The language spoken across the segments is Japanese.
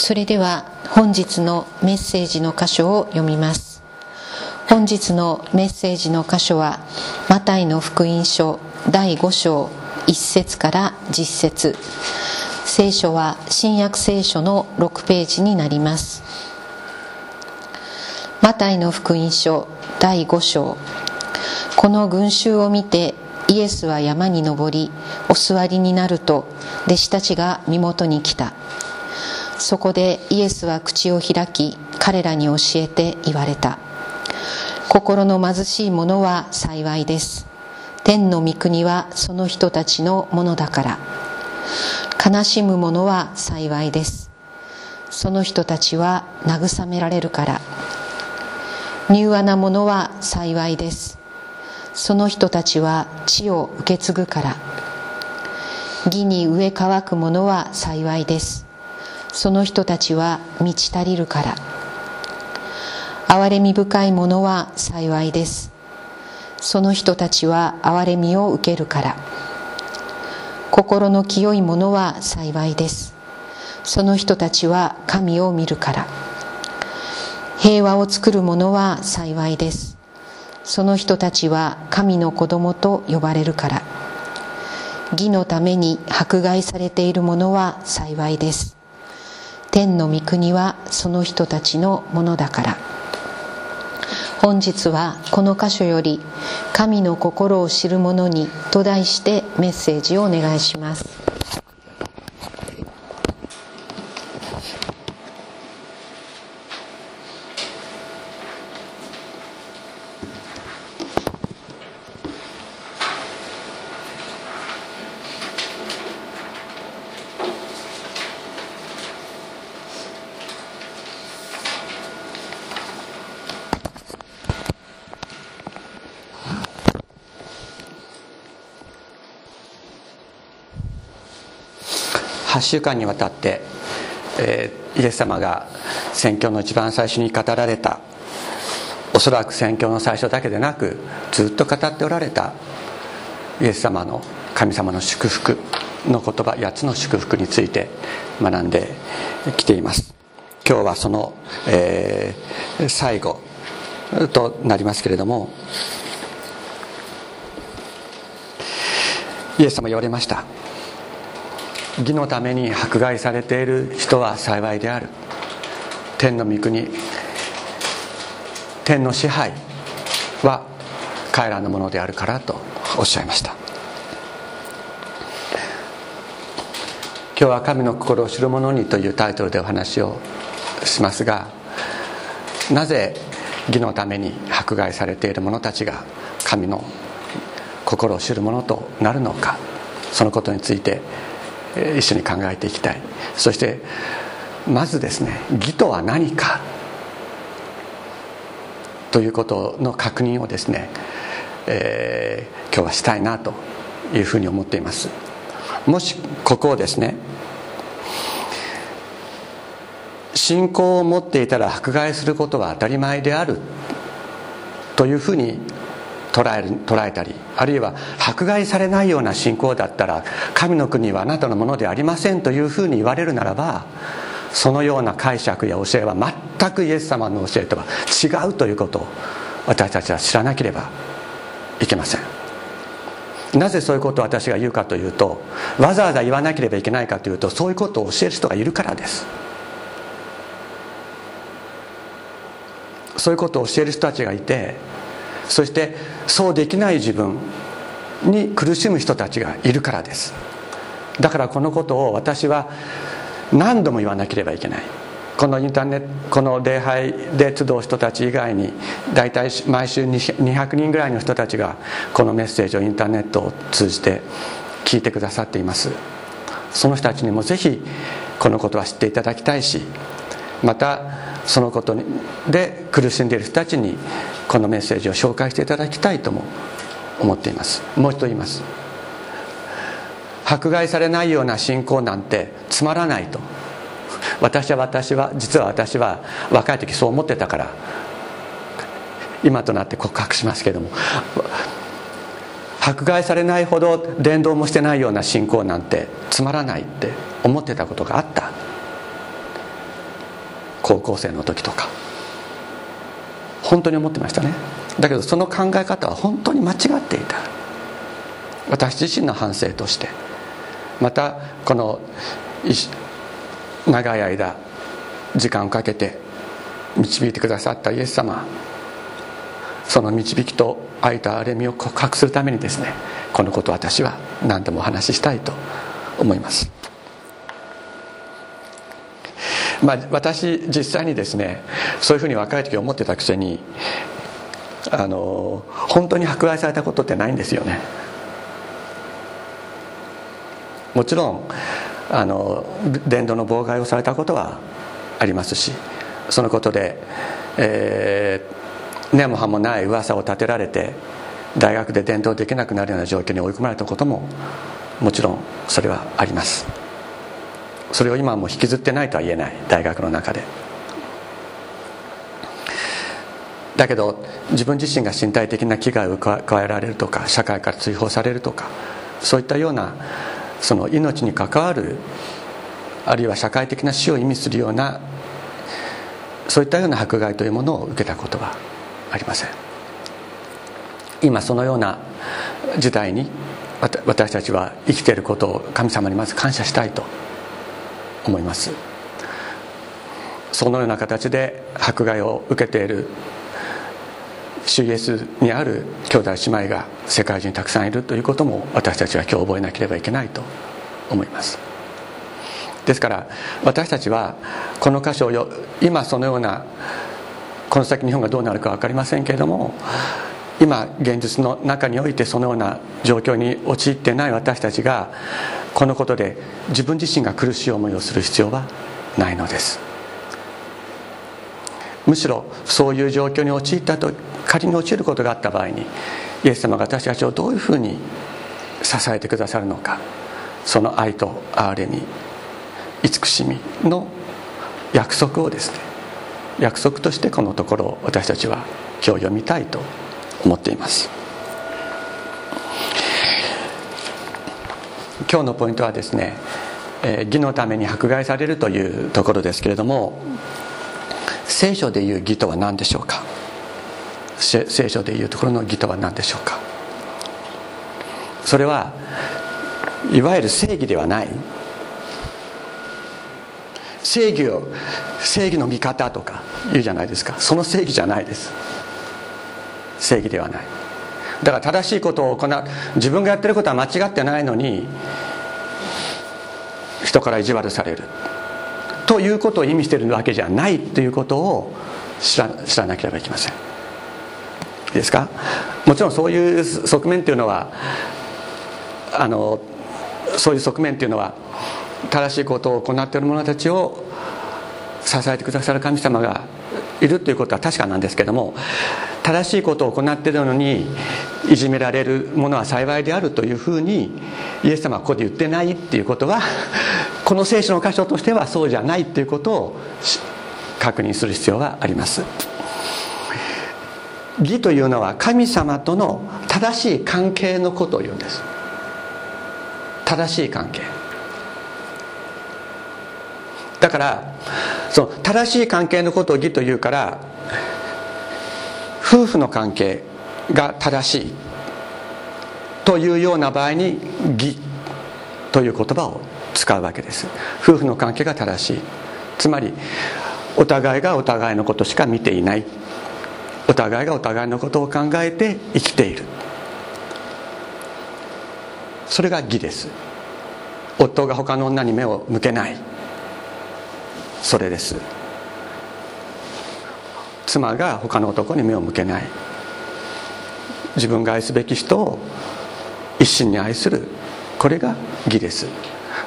それでは本日のメッセージの箇所を読みます。本日のメッセージの箇所はマタイの福音書第5章1節から10節。聖書は新約聖書の6ページになります。マタイの福音書第5章。この群衆を見てイエスは山に登りお座りになると弟子たちが身元に来た。そこでイエスは口を開き彼らに教えて言われた。心の貧しい者は幸いです。天の御国はその人たちのものだから。悲しむ者は幸いです。その人たちは慰められるから。柔和な者は幸いです。その人たちは地を受け継ぐから。義に植え乾く者は幸いです。その人たちは満ち足りるから。憐れみ深い者は幸いです。その人たちは憐れみを受けるから。心の清い者は幸いです。その人たちは神を見るから。平和を作る者は幸いです。その人たちは神の子供と呼ばれるから。義のために迫害されている者は幸いです。天の御国はその人たちのものだから。本日はこの箇所より「神の心を知る者に」と題してメッセージをお願いします。8週間にわたって、えー、イエス様が宣教の一番最初に語られたおそらく宣教の最初だけでなくずっと語っておられたイエス様の神様の祝福の言葉8つの祝福について学んできています。今日はその、えー、最後となりますけれどもイエス様言われました。義のために迫害されている人は幸いである。天の御国天の支配は彼らのものであるからとおっしゃいました。今日は「神の心を知る者に」というタイトルでお話をしますがなぜ義のために迫害されている者たちが神の心を知る者となるのかそのことについて一緒に考えていきたい。そしてまずですね義とは何か？ということの確認をですね、えー、今日はしたいなというふうに思っています。もしここをですね信仰を持っていたら迫害することは当たり前であるというふうに捉える捉えたりあるいは迫害されないような信仰だったら神の国はあなたのものでありませんというふうに言われるならばそのような解釈や教えは全くイエス様の教えとは違うということを私たちは知らなければいけません。なぜそういうことを私が言うかというとわざわざ言わなければいけないかというとそういうことを教える人がいるからです。そういうことを教える人たちがいてそしてそうできない自分に苦しむ人たちがいるからです。だからこのことを私は何度も言わなければいけない。このインターネットこの礼拝で集う人たち以外に大体毎週200人ぐらいの人たちがこのメッセージをインターネットを通じて聞いてくださっています。その人たちにもぜひこのことは知っていただきたいしまたそのことで苦しんでいる人たちにこのメッセージを紹介していただきたいとも思っています。もう一度言います。迫害されないような信仰なんてつまらないと。私は私は実は私は若い時そう思ってたから今となって告白しますけども。迫害されないほど伝道もしてないような信仰なんてつまらないって思ってたことがあった。高校生の時とか。本当に思ってましたね。だけどその考え方は本当に間違っていた。私自身の反省として。またこの長い間時間をかけて導いてくださったイエス様。その導きと愛と憐れみを告白するためにですねこのことを私は何度もお話ししたいと思います。まあ私実際にですねそういうふうに若い時思ってたくせにあの本当に迫害されたことってないんですよね。もちろんあの伝道の妨害をされたことはありますしそのことで、えー、根も葉もない噂を立てられて大学で伝道できなくなるような状況に追い込まれたことももちろんそれはあります。それを今も引きずってないとは言えない。大学の中で。だけど自分自身が身体的な危害を加えられるとか社会から追放されるとかそういったようなその命に関わるあるいは社会的な死を意味するようなそういったような迫害というものを受けたことはありません。今そのような時代に私たちは生きていることを神様にまず感謝したいと。思います。そのような形で迫害を受けている主イエスにある兄弟姉妹が世界中にたくさんいるということも私たちは今日覚えなければいけないと思います。ですから私たちはこの箇所を今そのようなこの先日本がどうなるか分かりませんけれども今現実の中においてそのような状況に陥ってない私たちがこのことで自分自身が苦しい思いをする必要はないのです。むしろそういう状況に陥ったと仮に陥ることがあった場合にイエス様が私たちをどういうふうに支えてくださるのかその愛と憐れみ慈しみの約束をですね約束としてこのところを私たちは今日読みたいと思っています。今日のポイントはですね、え義のために迫害されるというところですけれども聖書でいう義とは何でしょうか？聖書でいうところの義とは何でしょうか？それはいわゆる正義ではない。正義を正義の味方とか言うじゃないですか。その正義じゃないです。正義ではない。だから正しいことを行う。自分がやってることは間違ってないのに人から意地悪される。ということを意味しているわけじゃないということを知らなければいけません。いいですか？もちろんそういう側面っていうのはあのそういう側面っていうのは正しいことを行っている者たちを支えてくださる神様がいるということは確かなんですけども正しいことを行っているのにいじめられるものは幸いであるというふうにイエス様はここで言ってないっていうことは この聖書の箇所としてはそうじゃないということを確認する必要があります。義というのは神様との正しい関係のことを言うんです。正しい関係。だからその正しい関係のことを義というから夫婦の関係が正しい。というような場合に義という言葉を使うわけです。夫婦の関係が正しい。つまりお互いがお互いのことしか見ていない。お互いがお互いのことを考えて生きている。それが義です。夫が他の女に目を向けない。それです。妻が他の男に目を向けない。自分が愛すべき人を一心に愛する。これが義です。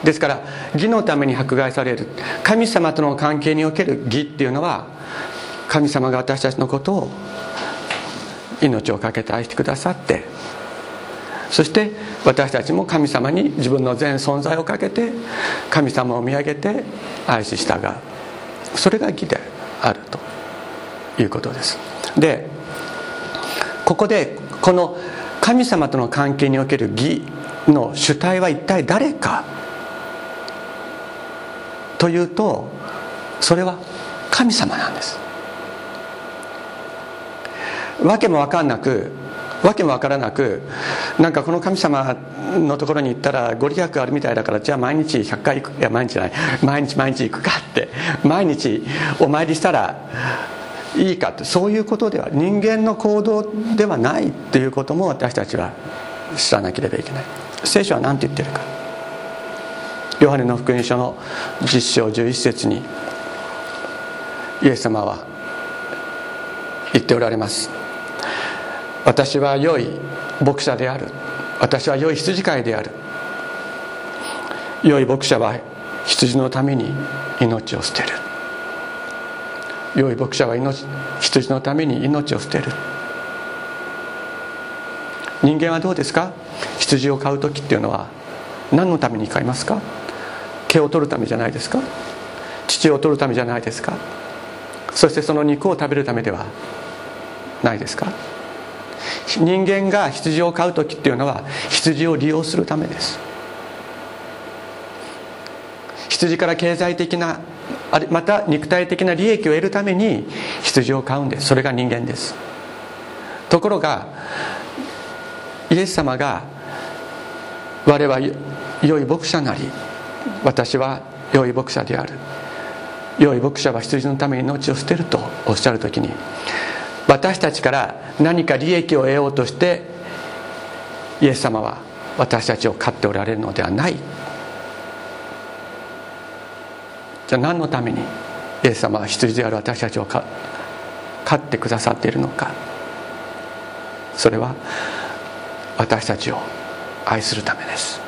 ですから義のために迫害される。神様との関係における義っていうのは神様が私たちのことを命を懸けて愛してくださってそして私たちも神様に自分の全存在をかけて神様を見上げて愛し従う。それが義であると。いうことです。でここでこの神様との関係における義の主体は一体誰かというとそれは神様なんです。わけも分かんなくわけも分からなくなんかこの神様のところに行ったらご利益あるみたいだからじゃあ毎日100回行くいや毎日じゃない毎日毎日行くかって毎日お参りしたらいいかってそういうことでは人間の行動ではないっていうことも私たちは知らなければいけない。聖書は何て言ってるか。ヨハネの福音書の実章11節にイエス様は言っておられます。私は良い牧者である。私は良い羊飼いである。良い牧者は羊のために命を捨てる。良い牧者は命羊のために命を捨てる。人間はどうですか？羊を飼う時っていうのは何のために飼いますか？毛を取るためじゃないですか？乳を取るためじゃないですか？そしてその肉を食べるためではないですか？人間が羊を飼う時っていうのは羊を利用するためです。羊から経済的なまた肉体的な利益を得るために羊を飼うんです。それが人間です。ところがイエス様が我は良い牧者なり私は良い牧者である。良い牧者は羊のために命を捨てるとおっしゃる時に私たちから何か利益を得ようとしてイエス様は私たちを飼っておられるのではない。じゃあ何のためにイエス様は羊である私たちを飼ってくださっているのか。それは私たちを愛するためです。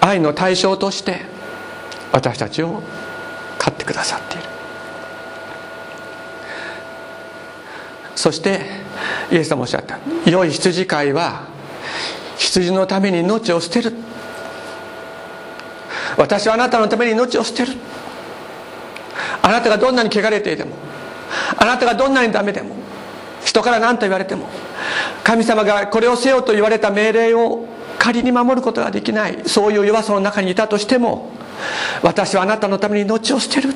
愛の対象として私たちを飼ってくださっている。そしてイエス様おっしゃった。良い羊飼いは羊のために命を捨てる。私はあなたのために命を捨てる。あなたがどんなに汚れていてもあなたがどんなにダメでも人から何と言われても神様がこれをせよと言われた命令を仮に守ることができないそういう弱さの中にいたとしても私はあなたのために命を捨てる。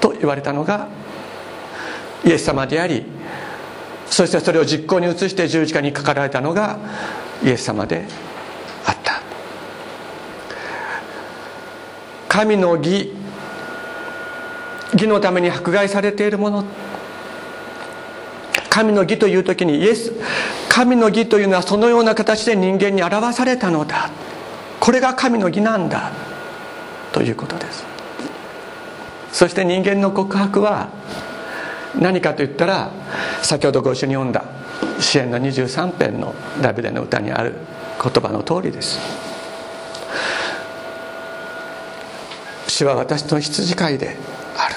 と言われたのがイエス様でありそしてそれを実行に移して十字架にかかられたのがイエス様であった神の義義のために迫害されているもの。神の義という時にイエス神の義というのはそのような形で人間に表されたのだ。これが神の義なんだ。ということです。そして人間の告白は何かと言ったら先ほどご一緒に読んだ支援の23編のダビデの歌にある言葉の通りです。主は私の羊飼いである。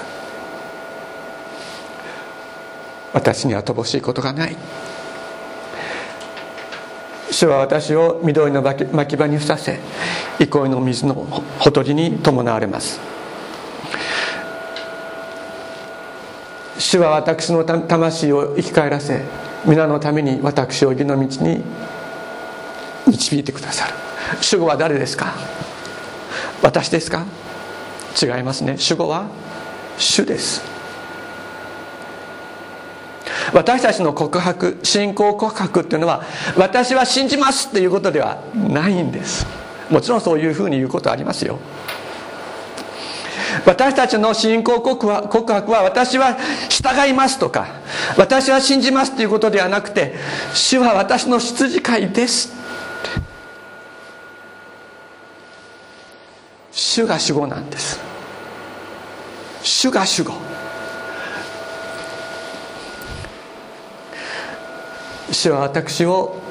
私には乏しいことがない。主は私を緑の巻き場にふさせ憩いの水のほとりに伴われます。主は私の魂を生き返らせ皆のために私を義の道に導いてくださる。主語は誰ですか？私ですか？違いますね。主語は主です。私たちの告白信仰告白っていうのは私は信じますっていうことではないんです。もちろんそういうふうに言うことありますよ。私たちの信仰告白は私は従いますとか私は信じますということではなくて主は私の羊飼いです主が主語なんです。主が主語主は私を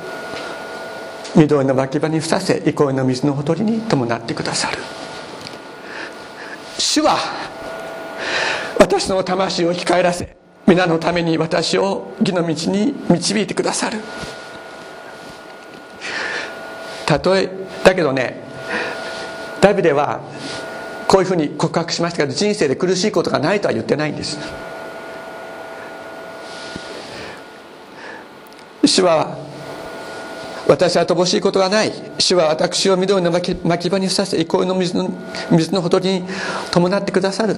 緑の牧場にふさせ憩いの水のほとりに伴ってくださる主は私の魂を生き返らせ皆のために私を義の道に導いてくださるたとえだけどねダビデはこういうふうに告白しましたけど人生で苦しいことがないとは言ってないんです。主は私は乏しいことがない。主は私を緑の巻き場にさせ憩いの水の水のほとりに伴ってくださる。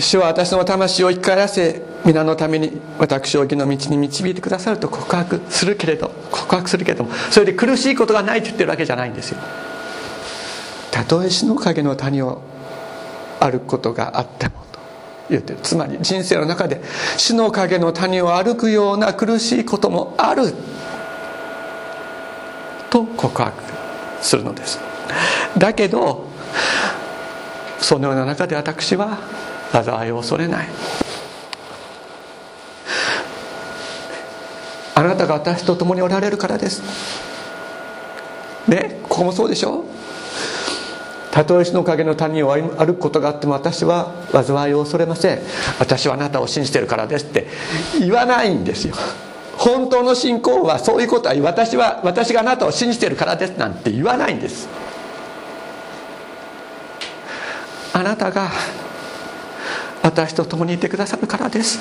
主は私の魂を生き返らせ皆のために私を義の道に導いてくださると告白するけれど告白するけれどもそれで苦しいことがないと言ってるわけじゃないんですよ。たとえ死の影の谷を歩くことがあってもと言ってるつまり人生の中で死の影の谷を歩くような苦しいこともあると告白するのです。だけどそのような中で私は災いを恐れない。あなたが私と共におられるからです。ねここもそうでしょ？たとえ死の影の谷を歩くことがあっても私は災いを恐れません。私はあなたを信じてるからですって。言わないんですよ。本当の信仰はそういうことは私は私があなたを信じてるからですなんて言わないんです。あなたが私と共にいてくださるからです。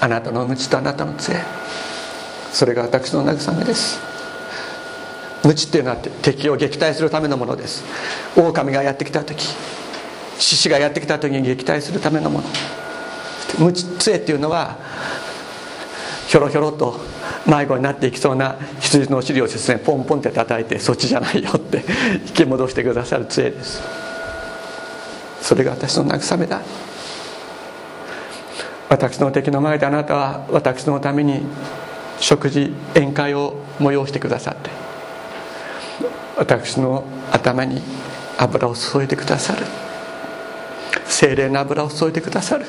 あなたの無知とあなたの杖。それが私の慰めです。無知っていうのは敵を撃退するためのものです。狼がやってきた時獅子がやってきた時に撃退するためのもの。無知杖っていうのはひょろひょろと迷子になっていきそうな羊のお尻をですねポンポンって叩いてそっちじゃないよって引き戻してくださる杖です。それが私の慰めだ。私の敵の前であなたは私のために食事宴会を催してくださって。私の頭に油を注いでくださる。精霊の油を注いでくださる。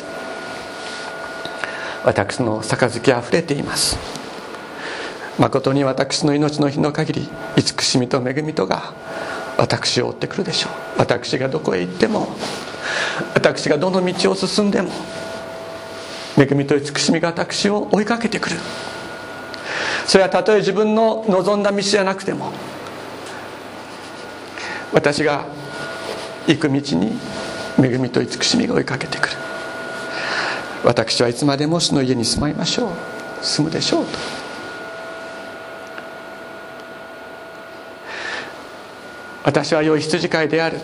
私の杯あふれています。誠に私の命の日の限り慈しみと恵みとが私を追ってくるでしょう。私がどこへ行っても私がどの道を進んでも恵みと慈しみが私を追いかけてくる。それはたとえ自分の望んだ道じゃなくても私が行く道に恵みと慈しみが追いかけてくる。私はいつまでも主の家に住まいましょう。住むでしょうと。私は良い羊飼いである。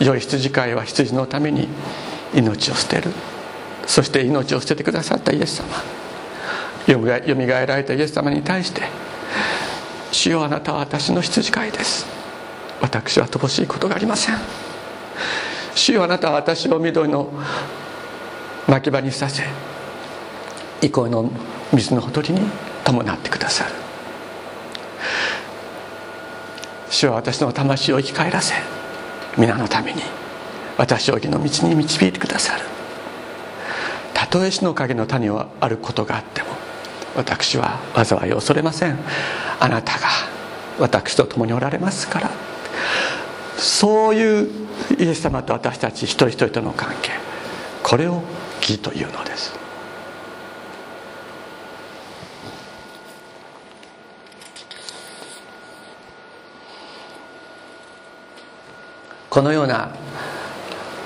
良い羊飼いは羊のために命を捨てる。そして命を捨ててくださったイエス様。よみがえられたイエス様に対して「主よあなたは私の羊飼いです。私は乏しいことがありません」「主よあなたは私を緑の牧場にさせ憩いの水のほとりに伴ってくださる」主は私の魂を生き返らせ皆のために私を義の道に導いてくださる。たとえ死の影の谷を歩くことがあっても私は災いを恐れません。あなたが私と共におられますから。そういうイエス様と私たち一人一人との関係。これを義というのです。このような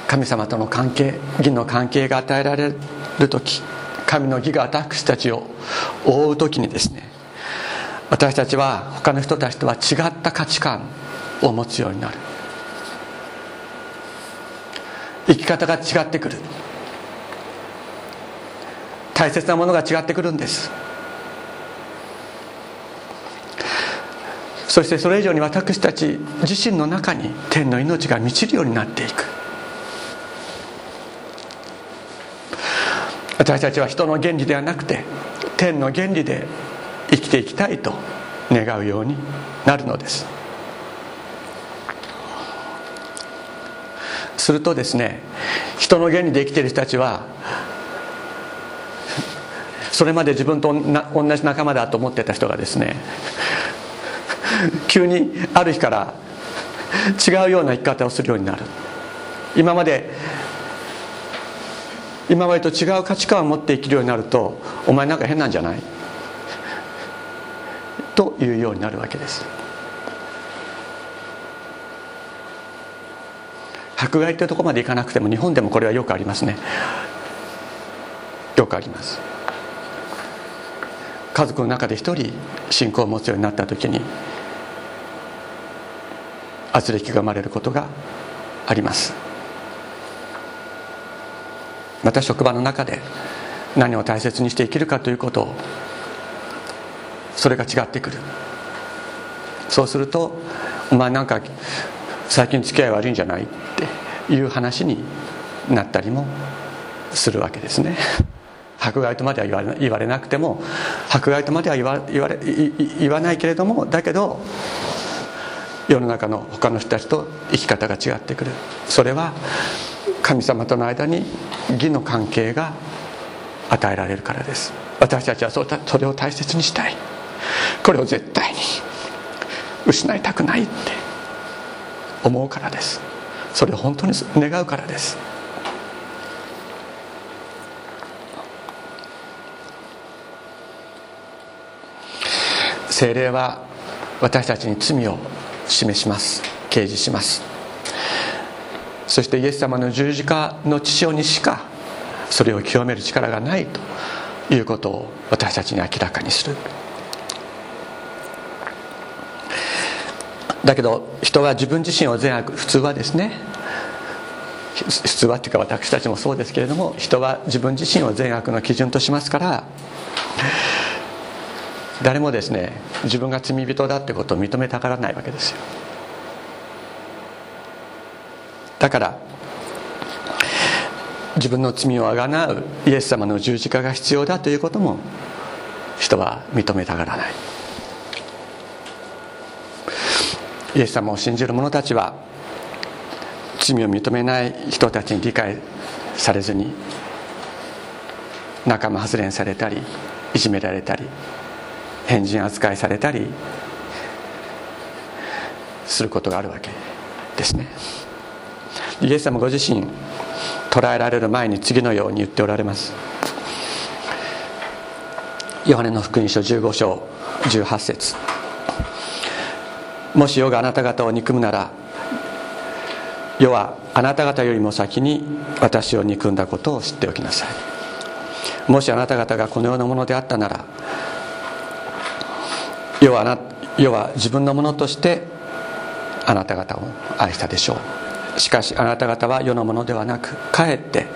神様との関係義の関係が与えられる時神の義が私たちを覆う時にですね私たちは他の人たちとは違った価値観を持つようになる。生き方が違ってくる。大切なものが違ってくるんです。そしてそれ以上に私たち自身の中に天の命が満ちるようになっていく。私たちは人の原理ではなくて天の原理で生きていきたいと願うようになるのです。するとですね人の原理で生きている人たちはそれまで自分と同じ仲間だと思ってた人がですね急にある日から違うような生き方をするようになる。今まで今までと違う価値観を持って生きるようになるとお前なんか変なんじゃない？というようになるわけです。迫害というところまでいかなくても日本でもこれはよくありますね。よくあります。家族の中で一人信仰を持つようになった時に圧力が生まれることがあります。また職場の中で何を大切にして生きるかということをそれが違ってくる。そうすると「お前なんか最近付き合い悪いんじゃない?」っていう話になったりもするわけですね。迫害とまでは言われなくても迫害とまでは言わ言われ言わないけれどもだけど世の中の他の人たちと生き方が違ってくる。それは神様との間に義の関係が与えられるからです。私たちはそれを大切にしたい。これを絶対に失いたくないって思うからです。それを本当に願うからです。精霊は私たちに罪を示します。掲示します。そしてイエス様の十字架の血潮にしかそれを清める力がないということを私たちに明らかにする。だけど人は自分自身を善悪普通はですね普通はっていうか私たちもそうですけれども人は自分自身を善悪の基準としますから誰もですね自分が罪人だってことを認めたがらないわけですよ。だから自分の罪をあがなうイエス様の十字架が必要だということも人は認めたがらない。イエス様を信じる者たちは罪を認めない人たちに理解されずに仲間外れにされたりいじめられたり変人扱いされたりすることがあるわけですね。イエス様ご自身捕らえられる前に次のように言っておられます。ヨハネの福音書15章18節。もし世があなた方を憎むなら世はあなた方よりも先に私を憎んだことを知っておきなさい。もしあなた方がこのようなものであったなら世は世は自分のものとしてあなた方を愛したでしょう。しかしあなた方は世のものではなくかえって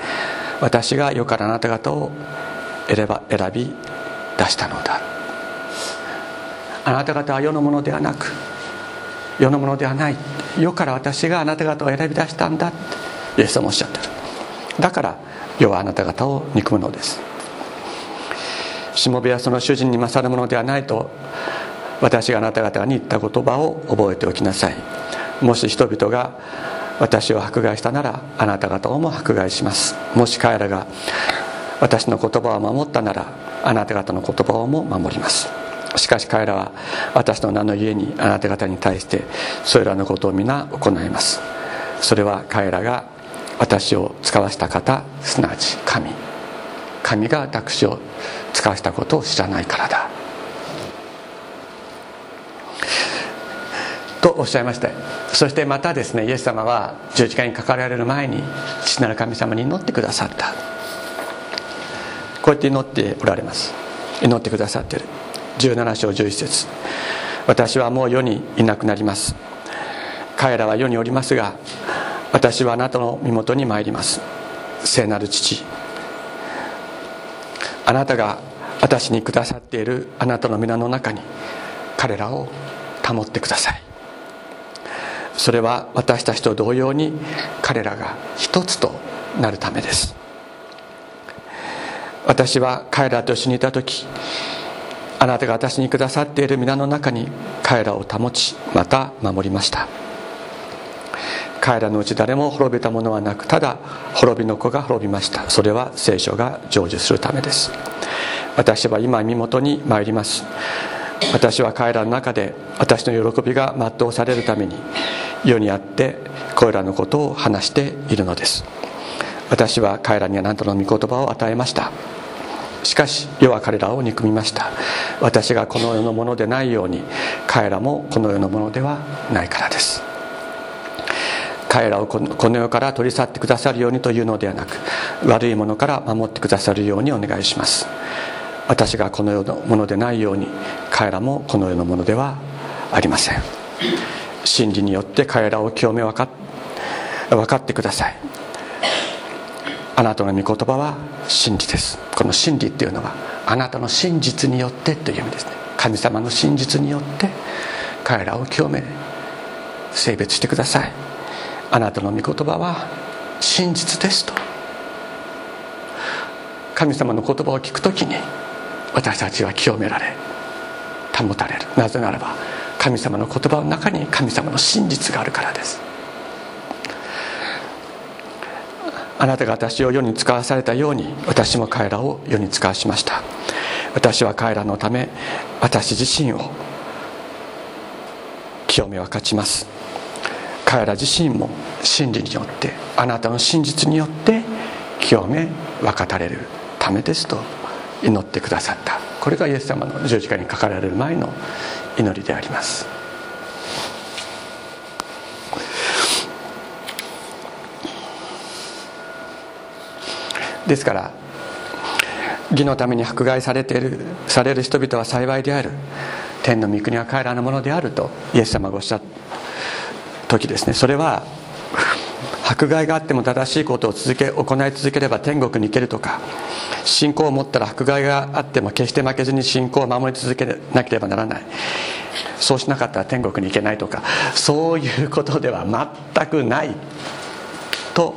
私が世からあなた方を選ば選び出したのだ。あなた方は世のものではなく世のものではない。世から私があなた方を選び出したんだ。ってイエス様おっしゃってる。だから世はあなた方を憎むのです。しもべはその主人に勝るものではないと私があなた方に言った言葉を覚えておきなさい。もし人々が私を迫害したならあなた方をも迫害します。もし彼らが私の言葉を守ったならあなた方の言葉をも守ります。しかし彼らは私の名の家にあなた方に対してそれらのことを皆行います。それは彼らが私を使わした方すなわち神。神が私を使わしたことを知らないからだ。とおっしゃいましてそしてまたですねイエス様は十字架にかかられる前に父なる神様に祈ってくださった。こうやって祈っておられます。祈ってくださってる。17章11節。私はもう世にいなくなります。彼らは世におりますが私はあなたの身元に参ります。聖なる父。あなたが私にくださっているあなたの皆の中に彼らを保ってください。それは私たちと同様に彼らが一つとなるためです。私は彼らと一緒にいた時あなたが私にくださっている皆の中に彼らを保ちまた守りました。彼らのうち誰も滅びたものはなくただ滅びの子が滅びました。それは聖書が成就するためです。私は今身元に参ります。私は彼らの中で私の喜びが全うされるために世にあってこれらのことを話しているのです。私は彼らにあなたの御言葉を与えました。しかし世は彼らを憎みました。私がこの世のものでないように彼らもこの世のものではないからです。彼らをこの世から取り去ってくださるようにというのではなく悪いものから守ってくださるようにお願いします。私がこの世のものでないように彼らもこの世のものではありません。真理によって彼らを清め分か分かってください。あなたの御言葉は真理です。この真理っていうのはあなたの真実によってという意味ですね。神様の真実によって彼らを清め性別してください。あなたの御言葉は真実ですと。神様の言葉を聞くときに私たちは清められ保たれる。なぜならば神様の言葉の中に神様の真実があるからです。あなたが私を世に使わされたように私も彼らを世に使わしました。私は彼らのため私自身を清め分かちます。彼ら自身も真理によってあなたの真実によって清め分かたれるためですと祈ってくださった。これがイエス様の十字架にかかられる前の祈りであります。ですから義のために迫害されているされる人々は幸いである。天の御国は彼らのものであるとイエス様がおっしゃった。時ですね。それは迫害があっても正しいことを続け行い続ければ天国に行けるとか信仰を持ったら迫害があっても決して負けずに信仰を守り続けなければならない。そうしなかったら天国に行けないとかそういうことでは全くない。と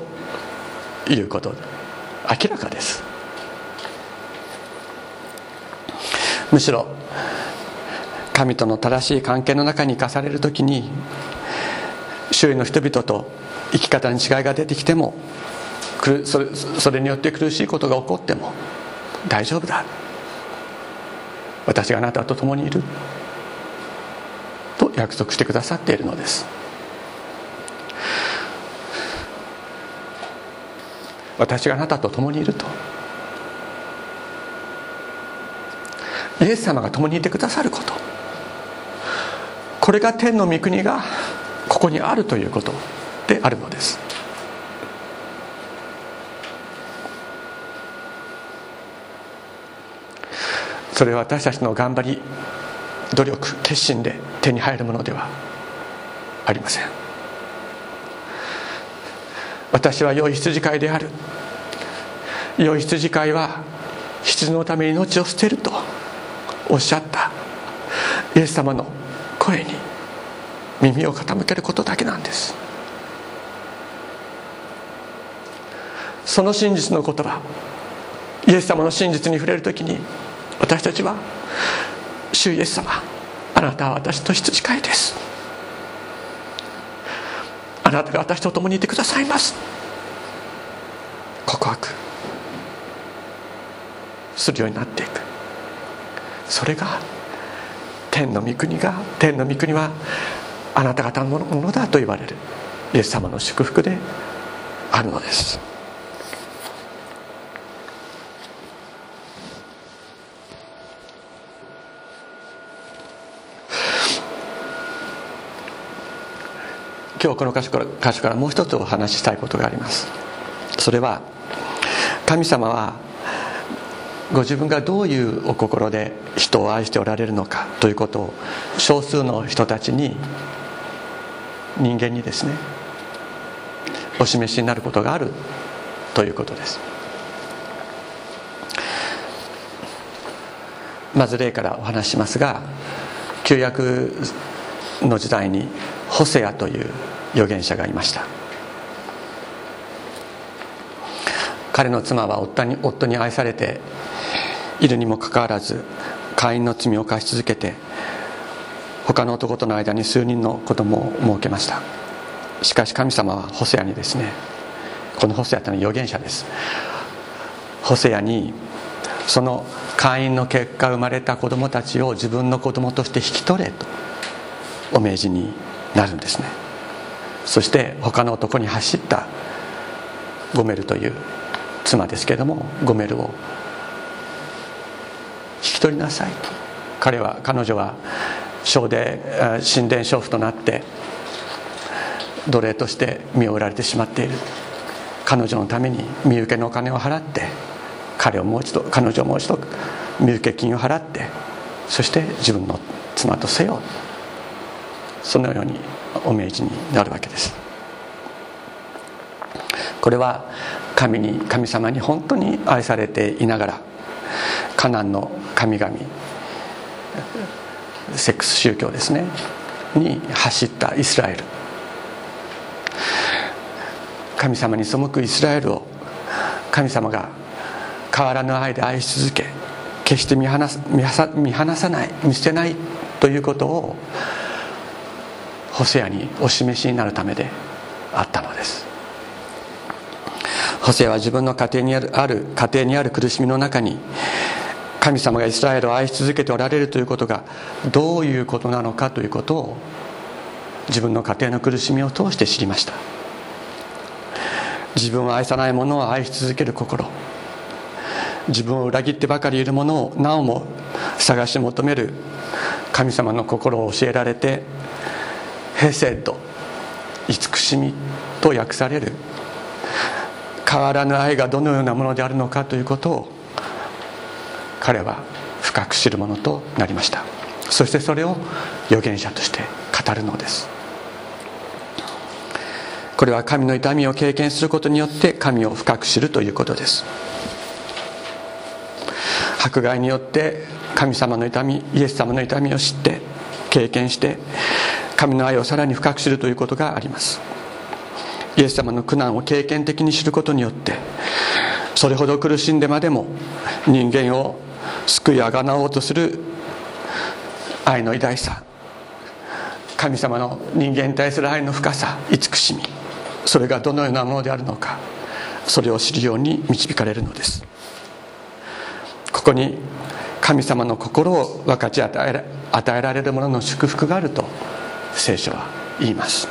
いうこと。明らかです。むしろ神との正しい関係の中に生かされる時に周囲の人々と生き方に違いが出てきてもそれそれによって苦しいことが起こっても大丈夫だ。私があなたと共にいる。と約束してくださっているのです。私があなたと共にいると。イエス様が共にいてくださること。これが天の御国がここにあるということであるのです。それは私たちの頑張り努力決心で手に入るものではありません。私は良い羊飼いである。良い羊飼いは羊のために命を捨てるとおっしゃった。イエス様の声に耳を傾けることだけなんです。その真実の言葉イエス様の真実に触れる時に私たちは「主イエス様あなたは私と羊飼いです」「あなたが私と共にいてくださいます」告白。するようになっていく。それが天の御国が天の御国はあなた方のものだと言われる。イエス様の祝福であるのです。今日この箇所から箇所からもう一つお話ししたいことがあります。それは神様はご自分がどういうお心で人を愛しておられるのかということを少数の人たちに人間にですねお示しになることがあるということです。まず例からお話しますが旧約の時代にホセアという預言者がいました。彼の妻は夫に夫に愛されているにもかかわらず会員の罪を犯し続けて他の男との間に数人の子供を設けました。しかし神様はホセアにですねこのホセアというのは預言者です。ホセアにその会員の結果生まれた子供たちを自分の子供として引き取れとお命じになるんですね。そして他の男に走ったゴメルという妻ですけれどもゴメルを引き取りなさいと。彼は彼女は小で神殿娼婦となって奴隷として身を売られてしまっている。彼女のために身請けのお金を払って彼をもう一度彼女をもう一度身請け金を払ってそして自分の妻とせよ。そのようにお命じになるわけです。これは神に神様に本当に愛されていながらカナンの神々セックス宗教ですねに走ったイスラエル。神様に背くイスラエルを神様が変わらぬ愛で愛し続け決して見放見放さない見捨てないということをホセアにお示しになるためであったのです。ホセアは自分の家庭にあるある家庭にある苦しみの中に神様がイスラエルを愛し続けておられるということがどういうことなのかということを自分の家庭の苦しみを通して知りました。自分を愛さない者を愛し続ける心。自分を裏切ってばかりいる者をなおも探し求める神様の心を教えられてヘセッド慈しみと訳される。変わらぬ愛がどのようなものであるのかということを彼は深く知るものとなりました。そしてそれを預言者として語るのです。これは神の痛みを経験することによって神を深く知るということです。迫害によって神様の痛みイエス様の痛みを知って経験して神の愛をさらに深く知るということがあります。イエス様の苦難を経験的に知ることによってそれほど苦しんでまでも人間を救いあがなおうとする愛の偉大さ神様の人間に対する愛の深さ慈しみそれがどのようなものであるのかそれを知るように導かれるのです。ここに神様の心を分かち与え与えられるものの祝福があると聖書は言います。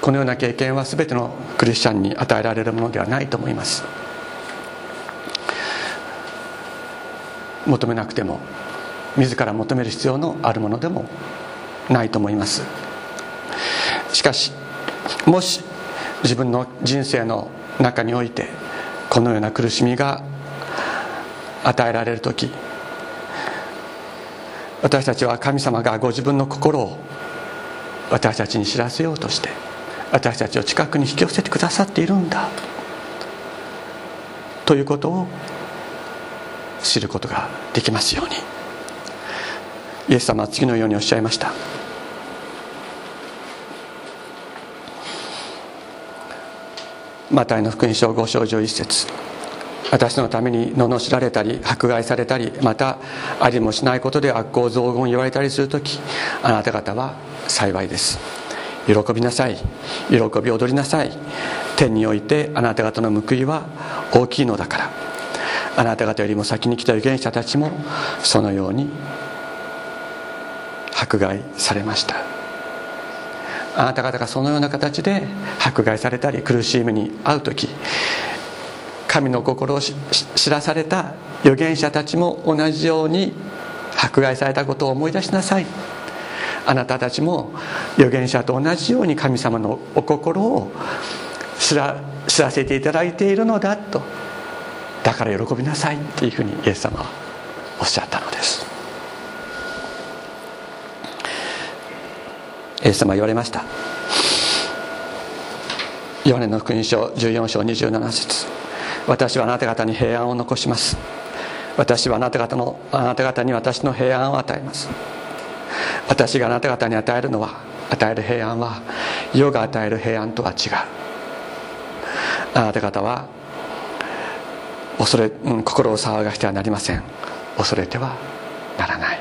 このような経験は全てのクリスチャンに与えられるものではないと思います。求めなくても自ら求める必要のあるものでもないと思います。しかしもし自分の人生の中においてこのような苦しみが与えられる時私たちは神様がご自分の心を私たちに知らせようとして私たちを近くに引き寄せてくださっているんだ。ということを知ることができますように。イエス様は次のようにおっしゃいました。マタイの福音書5章11節。私のために罵られたり迫害されたりまたありもしないことで悪行雑言言われたりする時あなた方は幸いです。喜びなさい。喜び踊りなさい。天においてあなた方の報いは大きいのだから。あなた方よりも先に来た預言者たちもそのように迫害されました。あなた方がそのような形で迫害されたり苦しい目に遭う時神の心を知らされた預言者たちも同じように迫害されたことを思い出しなさい。あなたたちも預言者と同じように神様のお心を知ら知らせていただいているのだと。だから喜びなさいっていうふうにイエス様はおっしゃったのです。イエス様は言われました。ヨハネの福音書14章27節。私はあなた方に平安を残します。私はあなた方のあなた方に私の平安を与えます。私があなた方に与えるのは与える平安は世が与える平安とは違う。あなた方は恐れ、うん、心を騒がしてはなりません。恐れてはならない。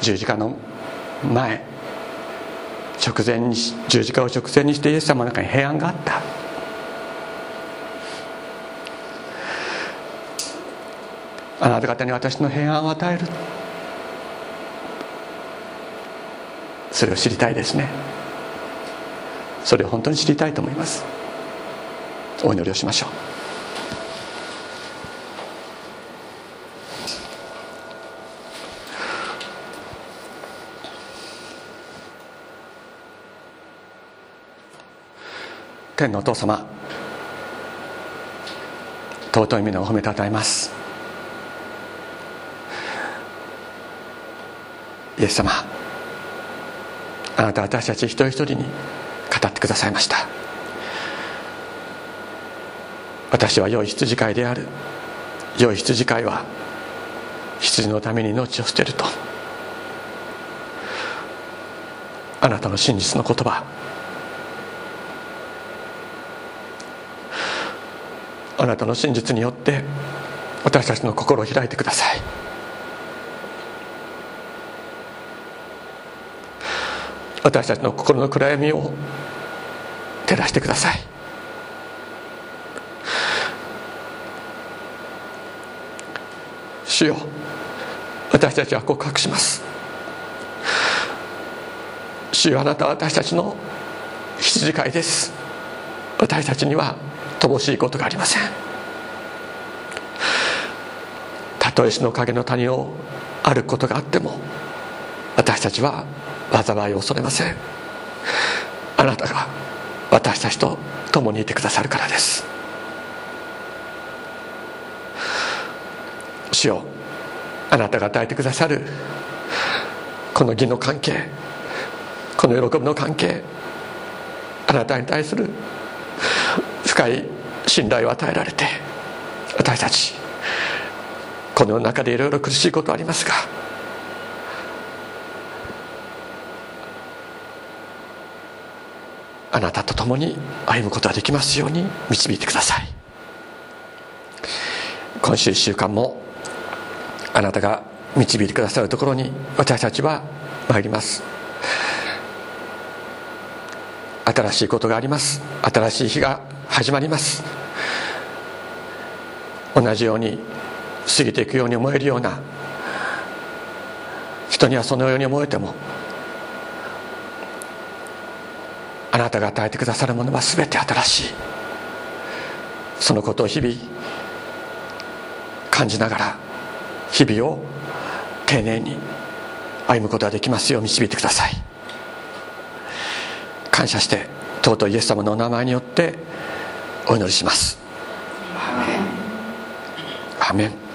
十字架の前直前に十字架を直前にしてイエス様の中に平安があった。あなた方に私の平安を与える。それを知りたいですね。それを本当に知りたいと思います。お祈りをしましょう。天のお父様尊い皆を褒めたたえます。イエス様あなた私たち一人一人に語ってくださいました。私は良い羊飼いである。良い羊飼いは羊のために命を捨てると。あなたの真実の言葉。あなたの真実によって私たちの心を開いてください。私たちの心の暗闇を照らしてください。主よ私たちは告白します。主よあなたは私たちの羊飼いです。私たちには乏しいことがありません。たとえ死の影の谷を歩くことがあっても私たちは災いを恐れません。あなたが私たちと共にいてくださるからです。主よあなたが与えてくださるこの義の関係この喜びの関係あなたに対する深い信頼を与えられて私たちこの世の中でいろいろ苦しいことはありますがあなたと共に歩むことができますように導いてください。今週1週間もあなたが導いてくださるところに私たちは参ります。新しいことがあります。新しい日が始まります。同じように過ぎていくように思えるような人にはそのように思えてもあなたが与えてくださるものは全て新しい。そのことを日々感じながら日々を丁寧に歩むことができますよう導いてください。感謝して尊いイエス様のお名前によってお祈りします。アメン